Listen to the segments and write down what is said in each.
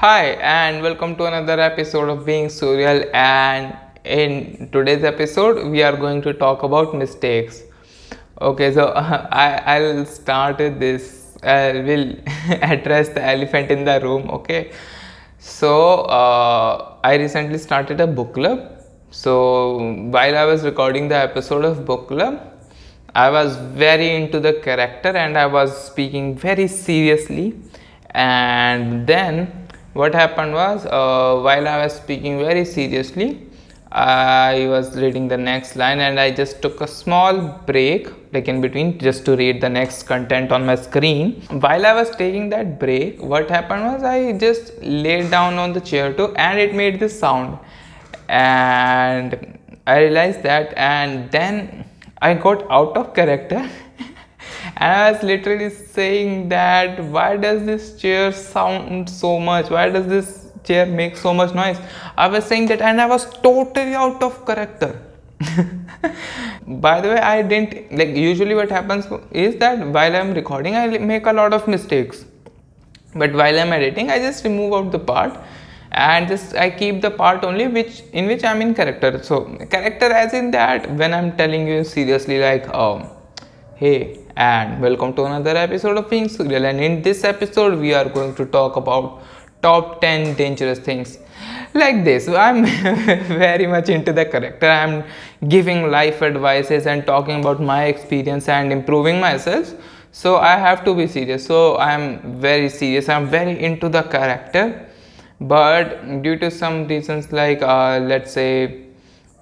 Hi, and welcome to another episode of Being Surreal. And in today's episode, we are going to talk about mistakes. Okay, so I, I'll start this. I will address the elephant in the room. Okay, so uh, I recently started a book club. So while I was recording the episode of book club, I was very into the character and I was speaking very seriously. And then what happened was, uh, while I was speaking very seriously, I was reading the next line and I just took a small break, like in between, just to read the next content on my screen. While I was taking that break, what happened was I just laid down on the chair too and it made this sound. And I realized that, and then I got out of character was literally saying that why does this chair sound so much? Why does this chair make so much noise? I was saying that and I was totally out of character. By the way, I didn't like usually what happens is that while I'm recording, I make a lot of mistakes. But while I'm editing, I just remove out the part and just I keep the part only which in which I'm in character. So character as in that when I'm telling you seriously like um hey and welcome to another episode of Being Surreal and in this episode we are going to talk about top 10 dangerous things. Like this. I'm very much into the character. I'm giving life advices and talking about my experience and improving myself. So i have to be serious. So i'm very serious. I'm very into the character. But due to some reasons like uh, let's say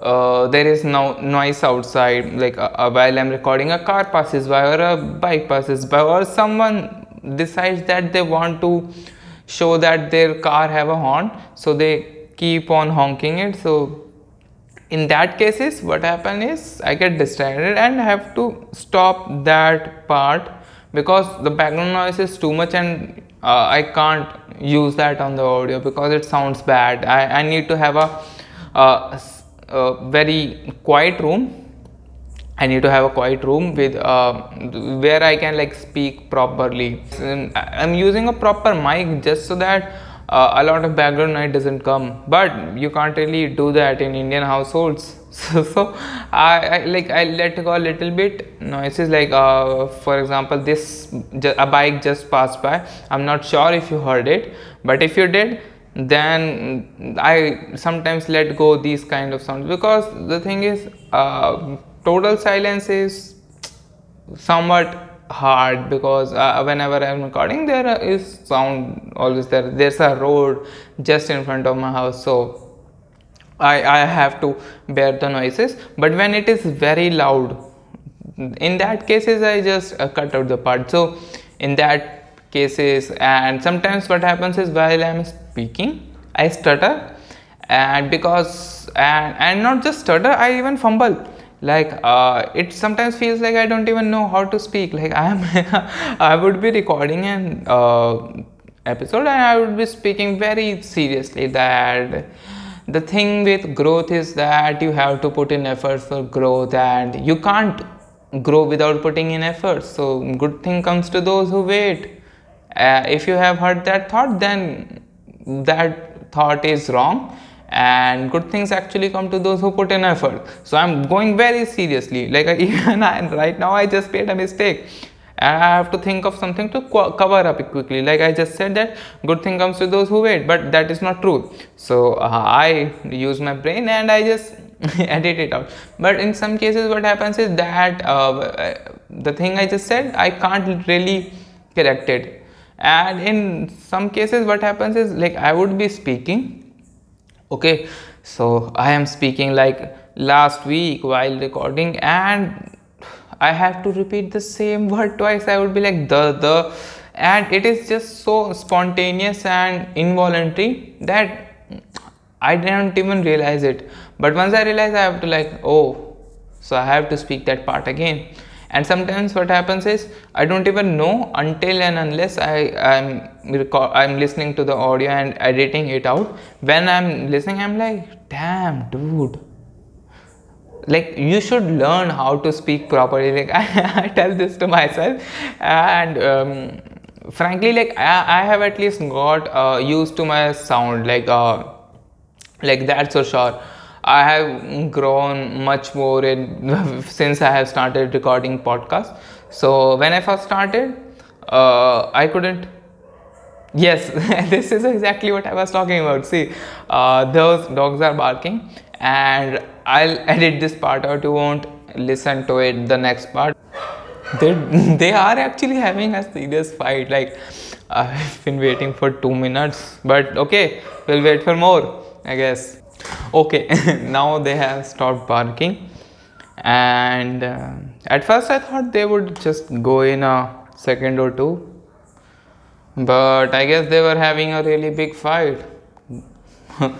uh, there is no noise outside like uh, uh, while i'm recording a car passes by or a bike passes by or someone decides that they want to show that their car have a horn so they keep on honking it. So in that cases what happen is i get distracted and have to stop that part because the background noise is too much and uh, i can't use that on the audio because it sounds bad. I, I need to have a, a, a very quiet room I need to have a quiet room with uh, where I can like speak properly. I'm using a proper mic just so that uh, a lot of background noise doesn't come. But you can't really do that in Indian households. So, so I, I, like I let go a little bit noises like uh, for example this a bike just passed by. I'm not sure if you heard it, but if you did, then I sometimes let go these kind of sounds. Because the thing is uh, total silence is somewhat hard because uh, whenever I'm recording there is sound always there. There's a road just in front of my house so I, I have to bear the noises. But when it is very loud in that cases I just uh, cut out the part. So in that cases and sometimes what happens is while I'm speaking I stutter. And because and, and not just stutter I even fumble. Like uh, it sometimes feels like i don't even know how to speak. Like i am i would be recording an uh, episode and i would be speaking very seriously that the thing with growth is that you have to put in effort for growth and you can't grow without putting in effort. So good thing comes to those who wait uh, if you have heard that thought then that thought is wrong. And good things actually come to those who put in effort. So i'm going very seriously. Like even I, right now i just made a mistake. I have to think of something to cover up quickly. Like i just said that good thing comes to those who wait but that is not true. So uh, i use my brain and i just edit it out. But in some cases what happens is that uh, the thing i just said i can't really correct it and in some cases what happens is like i would be speaking okay? So i am speaking like last week while recording and i have to repeat the same word twice. I would be like the the and it is just so spontaneous and involuntary that i didn't even realize it. But once i realize i have to like oh so i have to speak that part again and sometimes what happens is i don't even know until and unless i i'm i'm listening to the audio and editing it out. When i'm listening i'm like damn dude. Like you should learn how to speak properly. Like i, I tell this to myself. And um, frankly like I, I have at least got uh, used to my sound. Like uh, like that's for sure I have grown much more in since I have started recording podcasts. So when I first started, uh, I couldn't. Yes, this is exactly what I was talking about. See, uh, those dogs are barking, and I'll edit this part out. You won't listen to it. The next part, they they are actually having a serious fight. Like I've been waiting for two minutes, but okay, we'll wait for more. I guess okay now they have stopped barking. And uh, at first i thought they would just go in a second or two. But i guess they were having a really big fight.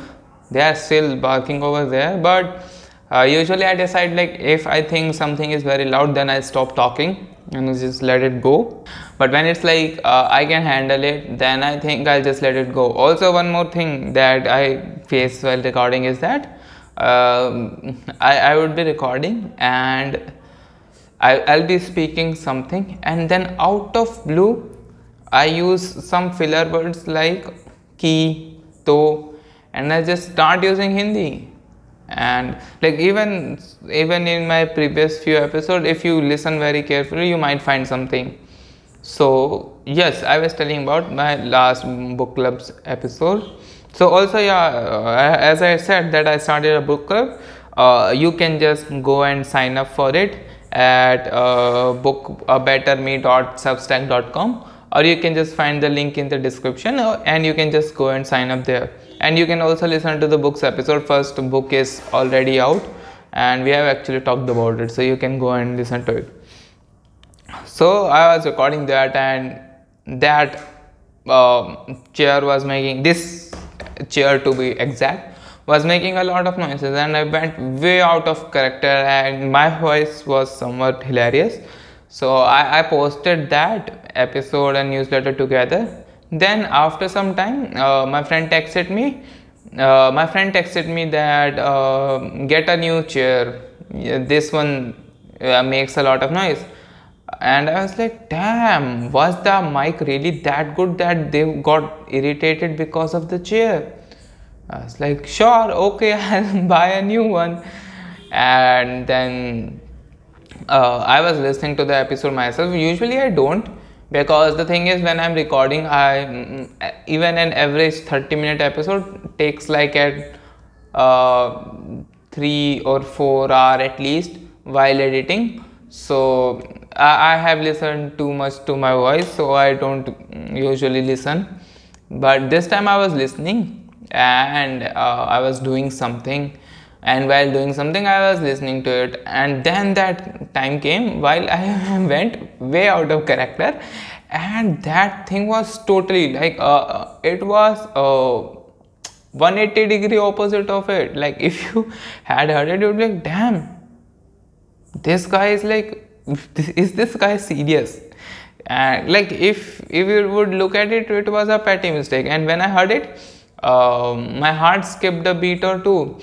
They are still barking over there but uh, usually i decide like if i think something is very loud then i stop talking and just let it go. But when it's like uh, i can handle it then i think i'll just let it go. Also one more thing that i face while recording is that um, I, I would be recording and I, i'll be speaking something and then out of blue i use some filler words like ki to and i just start using hindi and like even even in my previous few episodes if you listen very carefully you might find something. So yes i was telling about my last book clubs episode. So also yeah uh, as i said that i started a book club uh, you can just go and sign up for it at uh, book uh, or you can just find the link in the description uh, and you can just go and sign up there and you can also listen to the books episode. First book is already out and we have actually talked about it so you can go and listen to it. So i was recording that and that uh, chair was making this chair to be exact was making a lot of noises and i went way out of character and my voice was somewhat hilarious. So I, I posted that episode and newsletter together then after some time uh, my friend texted me uh, my friend texted me that uh, get a new chair. This one makes a lot of noise. And i was like damn was the mic really that good that they got irritated because of the chair? I was like sure okay i'll buy a new one. And then uh, i was listening to the episode myself. Usually i don't because the thing is when i'm recording i mm, even an average 30 minute episode takes like at uh, 3 or 4 hour at least while editing. So I, I have listened too much to my voice so i don't usually listen. But this time i was listening and uh, i was doing something and while doing something i was listening to it. And then that time came while i went way out of character. And that thing was totally like uh, uh it was uh, 180 degree opposite of it. Like if you had heard it you would be like damn this guy is like is this guy serious? And like if if you would look at it it was a petty mistake. And when i heard it uh, my heart skipped a beat or two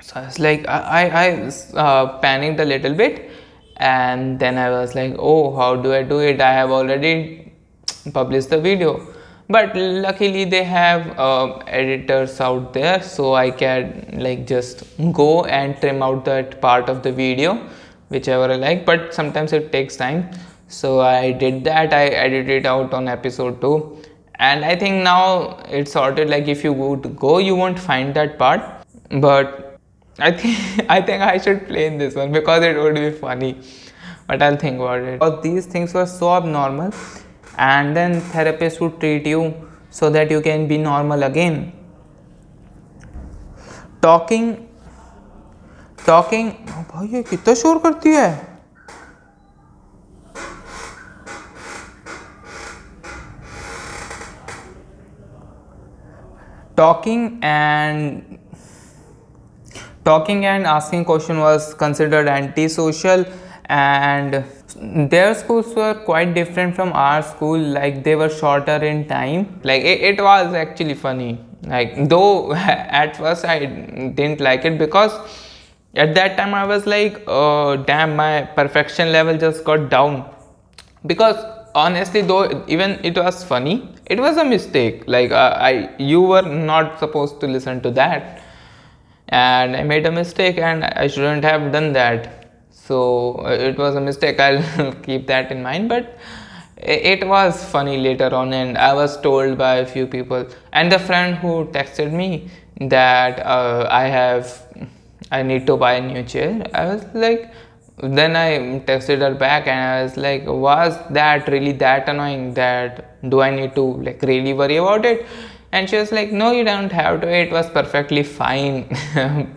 so I was like, I, I uh, panicked a little bit and then I was like, oh, how do I do it? I have already published the video. But luckily they have uh, editors out there so I can like just go and trim out that part of the video whichever I like but sometimes it takes time. So I did that, I edited it out on episode 2 and I think now it's sorted like if you would go you won't find that part but I think I think I should play in this one because it would be funny. But I'll think about it. Because these things were so abnormal, and then therapist would treat you so that you can be normal again. Talking, talking. भाई ये कितना शोर करती है talking and talking and asking question was considered antisocial and their schools were quite different from our school. Like they were shorter in time. Like it, it was actually funny. Like though at first i didn't like it because at that time i was like oh damn my perfection level just got down. Because honestly though even it was funny it was a mistake. Like uh, i you were not supposed to listen to that and i made a mistake and i shouldn't have done that. So uh, it was a mistake. I'll keep that in mind. But it was funny later on and i was told by a few people and the friend who texted me that uh, i have i need to buy a new chair. I was like then i texted her back and i was like was that really that annoying that do i need to like really worry about it and she was like no you don't have to. It was perfectly fine.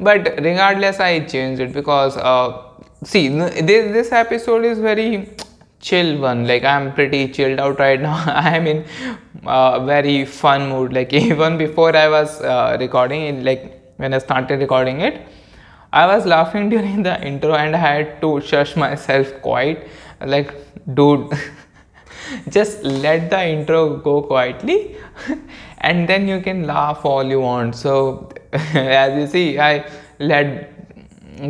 But regardless i changed it because uh, see this, this episode is very chill one. Like i'm pretty chilled out right now. I'm in uh, very fun mood. Like even before i was uh, recording it like when i started recording it i was laughing during the intro and i had to shush myself quite. Like dude just let the intro go quietly and then you can laugh all you want. So as you see i let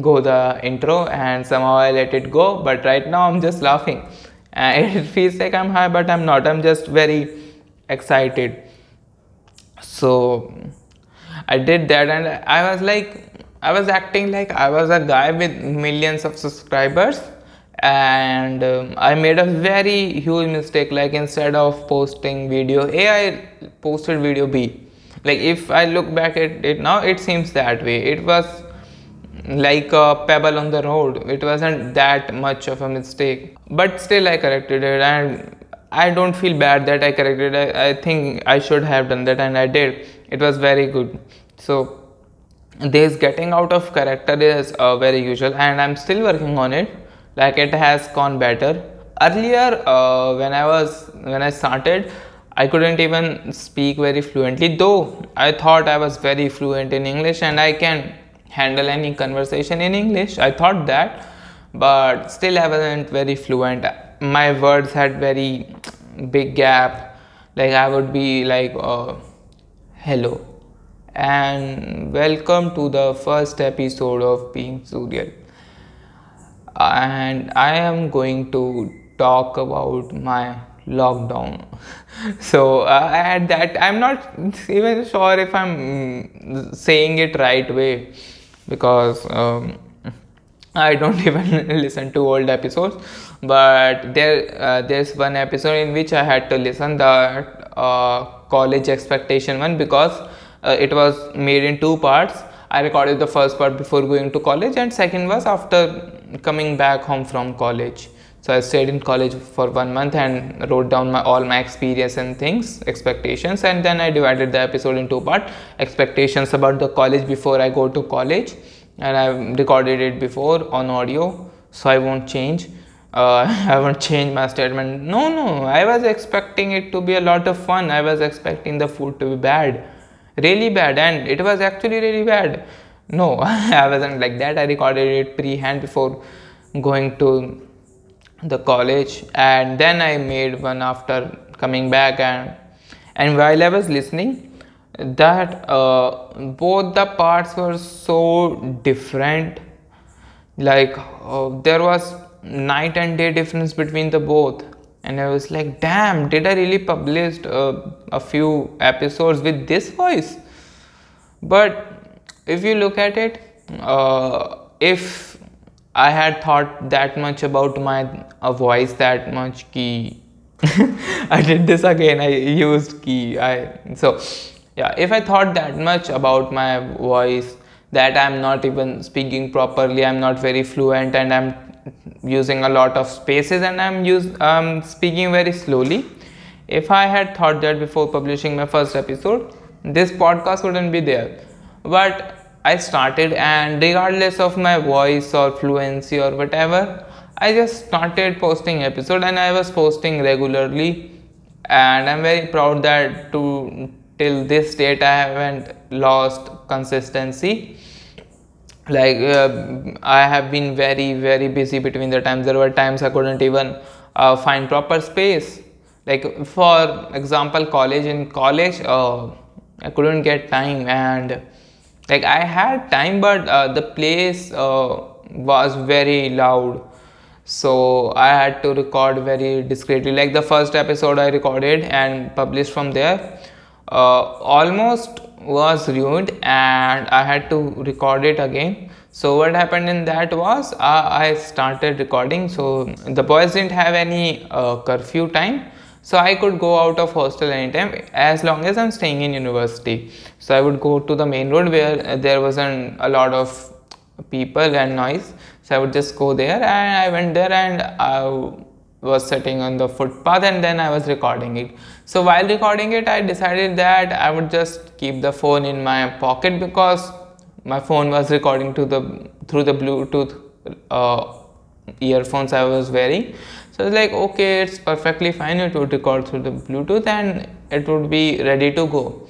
go the intro and somehow I let it go but right now I'm just laughing. And uh, it feels like I'm high but I'm not. I'm just very excited. So I did that and I was like I was acting like I was a guy with millions of subscribers and um, I made a very huge mistake like instead of posting video A I posted video B like if I look back at it now it seems that way it was like a pebble on the road. It wasn't that much of a mistake, but still I corrected it and I don't feel bad that I corrected it. I, I think I should have done that and I did. It was very good. So this getting out of character is uh, very usual and I'm still working on it. Like it has gone better. Earlier uh, when I was when I started I couldn't even speak very fluently though I thought I was very fluent in English and I can handle any conversation in English. I thought that, but still I wasn't very fluent. My words had very big gap. Like I would be like, uh, hello and welcome to the first episode of Being Surreal. And I am going to talk about my lockdown so uh, at that i'm not even sure if i'm saying it right way because um, I don't even listen to old episodes. But there, uh, there's one episode in which I had to listen that uh, college expectation one because uh, it was made in two parts. I recorded the first part before going to college, and second was after coming back home from college. So I stayed in college for one month and wrote down my all my experience and things, expectations, and then I divided the episode into part: expectations about the college before I go to college, and I recorded it before on audio, so I won't change. Uh, I won't change my statement. No, no, I was expecting it to be a lot of fun. I was expecting the food to be bad, really bad, and it was actually really bad. No, I wasn't like that. I recorded it pre-hand before going to the college. And then i made one after coming back. And and while i was listening that uh, both the parts were so different. Like uh, there was night and day difference between the both. And i was like damn did i really published uh, a few episodes with this voice? But if you look at it uh, if I had thought that much about my voice that much key. I did this again. I used key. I so yeah. If I thought that much about my voice that I'm not even speaking properly, I'm not very fluent, and I'm using a lot of spaces, and I'm use um speaking very slowly. If I had thought that before publishing my first episode, this podcast wouldn't be there. But I started and regardless of my voice or fluency or whatever, I just started posting episode and I was posting regularly. And I'm very proud that to till this date I haven't lost consistency. Like uh, I have been very very busy between the times. There were times I couldn't even uh, find proper space. Like for example college in college uh, I couldn't get time and like i had time but uh, the place uh, was very loud. So i had to record very discreetly. Like the first episode i recorded and published from there uh, almost was ruined and i had to record it again. So what happened in that was uh, i started recording. So the boys didn't have any uh, curfew time so i could go out of hostel anytime as long as i'm staying in university. So i would go to the main road where there wasn't a lot of people and noise. So i would just go there and i went there and i was sitting on the footpath and then i was recording it. So while recording it i decided that i would just keep the phone in my pocket because my phone was recording to the through the bluetooth uh, earphones i was wearing so it's like okay it's perfectly fine it would record through the bluetooth and it would be ready to go.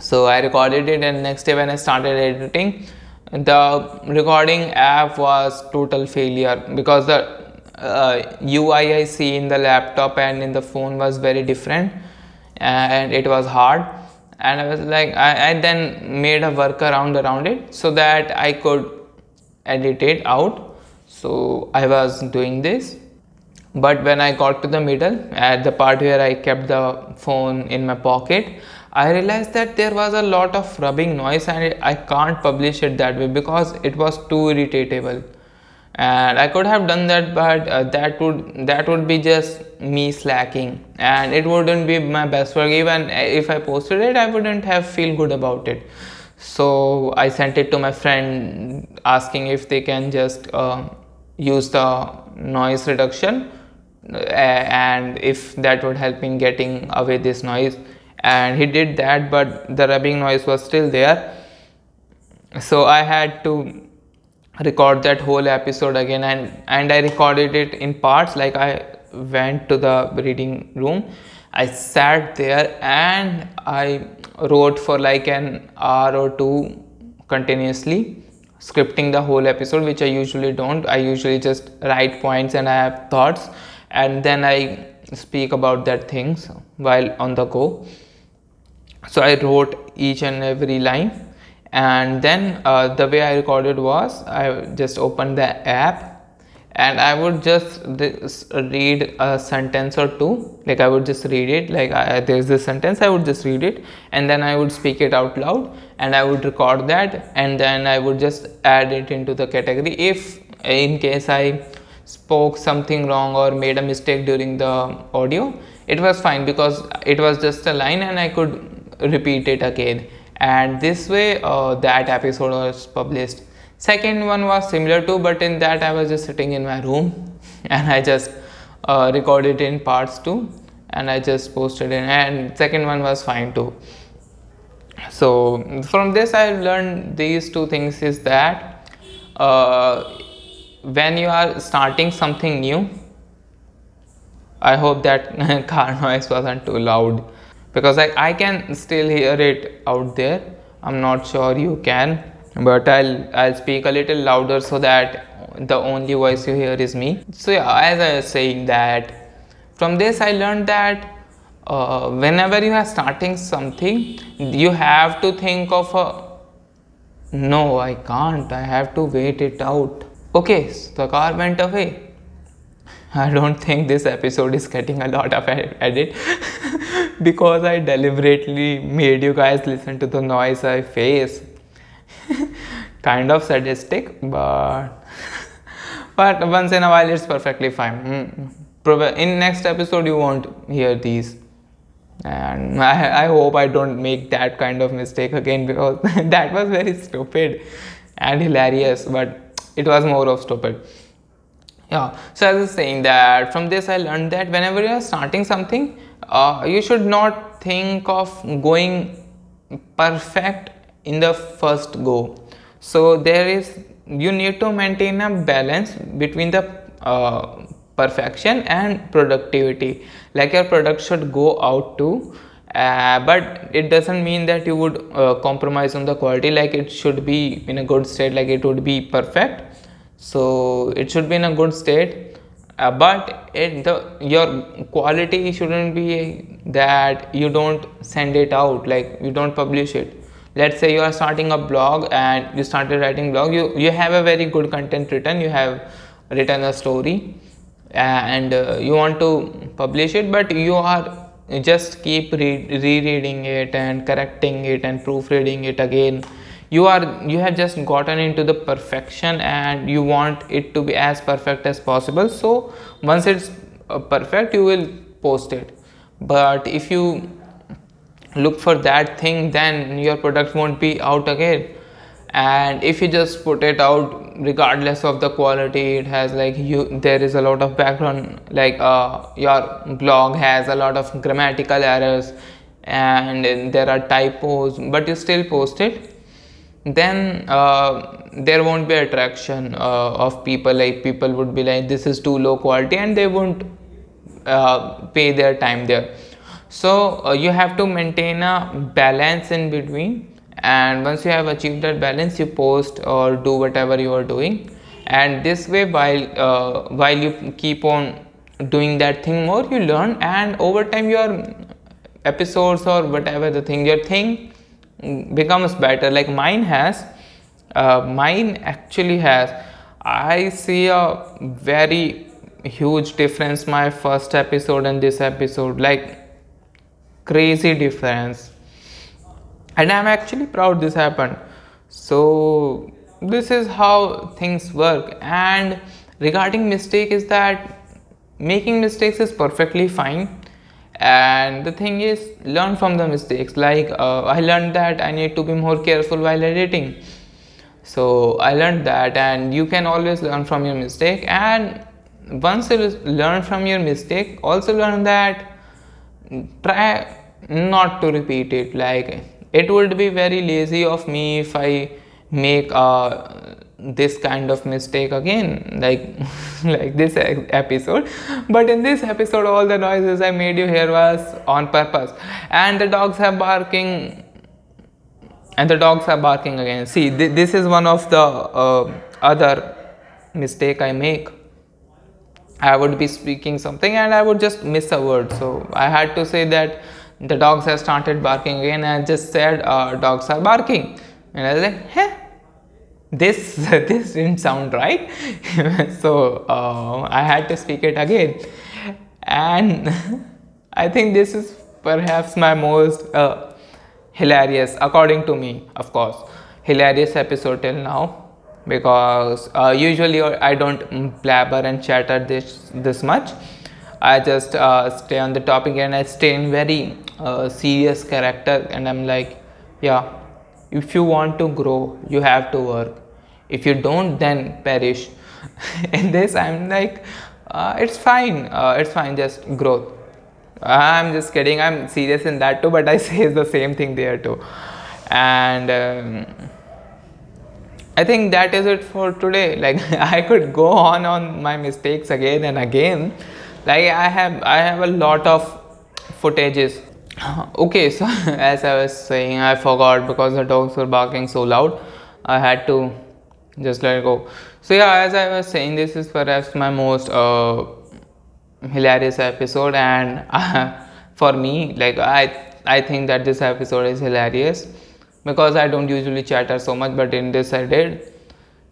So i recorded it and next day when i started editing the recording app was total failure because the uh, UI I see in the laptop and in the phone was very different and it was hard. And I was like I, I then made a workaround around it so that I could edit it out. So I was doing this but when I got to the middle at the part where I kept the phone in my pocket I realized that there was a lot of rubbing noise and I can't publish it that way because it was too irritable and I could have done that but uh, that would that would be just me slacking. And it wouldn't be my best work. Even if I posted it I wouldn't have feel good about it. So I sent it to my friend asking if they can just uh, use the noise reduction. uh, and if that would help in getting away this noise. And he did that but the rubbing noise was still there. So i had to record that whole episode again and and i recorded it in parts like i went to the reading room. I sat there and i wrote for like an hour or two continuously scripting the whole episode which i usually don't. I usually just write points and i have thoughts and then i speak about that things while on the go. So i wrote each and every line. And then uh, the way i recorded was i just opened the app. And i would just read a sentence or two. Like i would just read it. Like I, there's this sentence i would just read it. And then i would speak it out loud. And i would record that. And then i would just add it into the category if in case i spoke something wrong or made a mistake during the audio it was fine because it was just a line and i could repeat it again. And this way uh, that episode was published. Second one was similar to but in that i was just sitting in my room and i just uh, recorded in parts too and i just posted it and second one was fine too. So from this i learned these two things is that uh, when you are starting something new i hope that car noise wasn't too loud. Because I, I can still hear it out there. I'm not sure you can but i'll i'll speak a little louder so that the only voice you hear is me. So yeah as i was saying that from this i learned that uh, whenever you are starting something you have to think of a no i can't. I have to wait it out okay so the car went away I don't think this episode is getting a lot of edit because I deliberately made you guys listen to the noise I face. kind of sadistic, but but once in a while it's perfectly fine. In next episode you won't hear these, and I, I hope I don't make that kind of mistake again because that was very stupid and hilarious, but it was more of stupid. Yeah. So as i was saying that from this i learned that whenever you are starting something uh, you should not think of going perfect in the first go. So there is you need to maintain a balance between the uh, perfection and productivity. Like your product should go out too uh, but it doesn't mean that you would uh, compromise on the quality. Like it should be in a good state. Like it would be perfect. So it should be in a good state. Uh, but it the your quality shouldn't be that you don't send it out. Like you don't publish it. Let's say you are starting a blog and you started writing blog. You you have a very good content written. You have written a story and uh, you want to publish it but you are just keep re- rereading it and correcting it and proofreading it again. You are you have just gotten into the perfection and you want it to be as perfect as possible. So once it's uh, perfect you will post it. But if you look for that thing then your product won't be out again. And if you just put it out regardless of the quality it has like you there is a lot of background like uh, your blog has a lot of grammatical errors and there are typos but you still post it. Then uh, there won't be attraction uh, of people like people would be like this is too low quality and they won't uh, pay their time there. So uh, you have to maintain a balance in between and once you have achieved that balance you post or do whatever you are doing. And this way while uh, while you keep on doing that thing more you learn. And over time your episodes or whatever the thing your thing becomes better. Like mine has uh, mine actually has i see a very huge difference my first episode and this episode. Like crazy difference and i'm actually proud this happened. So this is how things work. And regarding mistake is that making mistakes is perfectly fine. And the thing is learn from the mistakes. Like uh, i learned that i need to be more careful while editing. So i learned that. And you can always learn from your mistake. And once you learn from your mistake also learn that try not to repeat it. Like it would be very lazy of me if i make this kind of mistake again like like this episode. But in this episode all the noises i made you hear was on purpose. And the dogs are barking and the dogs are barking again. See th- this is one of the uh, other mistake i make. I would be speaking something and i would just miss a word. So i had to say that the dogs have started barking again. And I just said uh, dogs are barking. And I was like hey this this didn't sound right. So uh, I had to speak it again. And I think this is perhaps my most uh, hilarious according to me of course hilarious episode till now. Because uh, usually I don't blabber and chatter this this much I just uh, stay on the topic and I stay in very uh, serious character and I'm like, yeah, if you want to grow, you have to work. If you don't, then perish. in this, I'm like, uh, it's fine, uh, it's fine, just growth. I'm just kidding, I'm serious in that too, but I say the same thing there too. And um, I think that is it for today. Like, I could go on on my mistakes again and again like i have i have a lot of footages. Okay so as i was saying i forgot because the dogs were barking so loud. I had to just let go. So yeah as i was saying this is perhaps my most uh, hilarious episode and uh, for me like i i think that this episode is hilarious because i don't usually chatter so much but in this i did.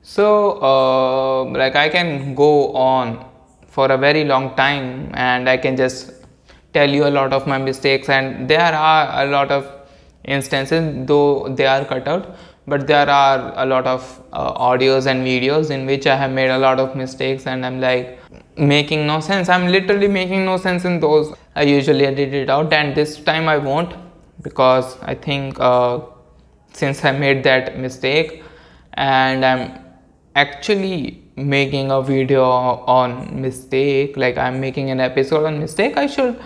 So uh, like i can go on for a very long time and I can just tell you a lot of my mistakes. And there are a lot of instances though they are cut out but there are a lot of uh, audios and videos in which I have made a lot of mistakes and I'm like making no sense. I'm literally making no sense in those. I usually edit it out and this time I won't because I think uh, since I made that mistake and I'm actually making a video on mistake like i'm making an episode on mistake i should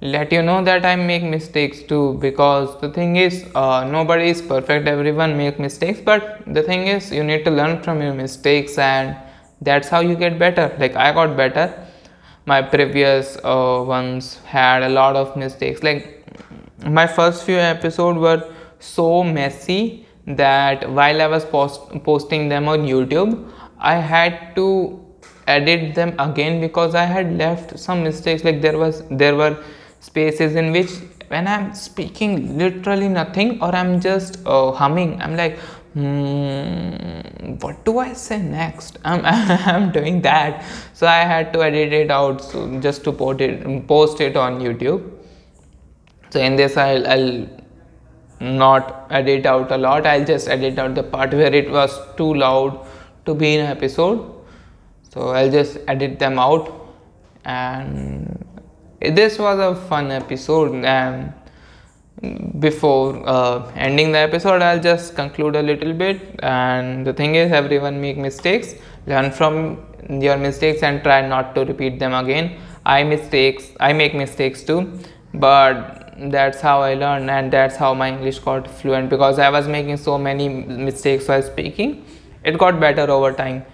let you know that i make mistakes too because the thing is uh, nobody is perfect everyone make mistakes but the thing is you need to learn from your mistakes and that's how you get better. Like i got better. My previous uh, ones had a lot of mistakes. Like my first few episodes were so messy that while i was post- posting them on youtube I had to edit them again because I had left some mistakes like there was there were spaces in which when I'm speaking literally nothing or I'm just uh, humming I'm like Hmm, what do I say next? I'm, I'm doing that. So I had to edit it out so just to post it, post it on YouTube. So in this, I'll, I'll not edit out a lot. I'll just edit out the part where it was too loud to be in an episode. So I'll just edit them out. And this was a fun episode. And before uh, ending the episode i'll just conclude a little bit and the thing is everyone make mistakes learn from your mistakes and try not to repeat them again i mistakes i make mistakes too but that's how i learned and that's how my english got fluent because i was making so many mistakes while speaking it got better over time.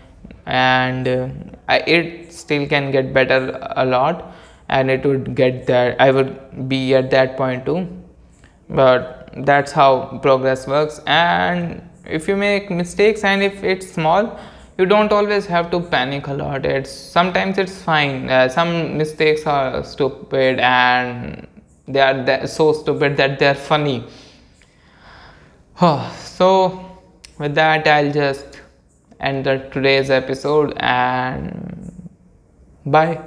And uh, I, it still can get better a lot. And it would get there i would be at that point too. But that's how progress works. And if you make mistakes and if it's small you don't always have to panic a lot. It's sometimes it's fine. Uh, some mistakes are stupid and they are so stupid that they're funny. So with that i'll just end the today's episode and bye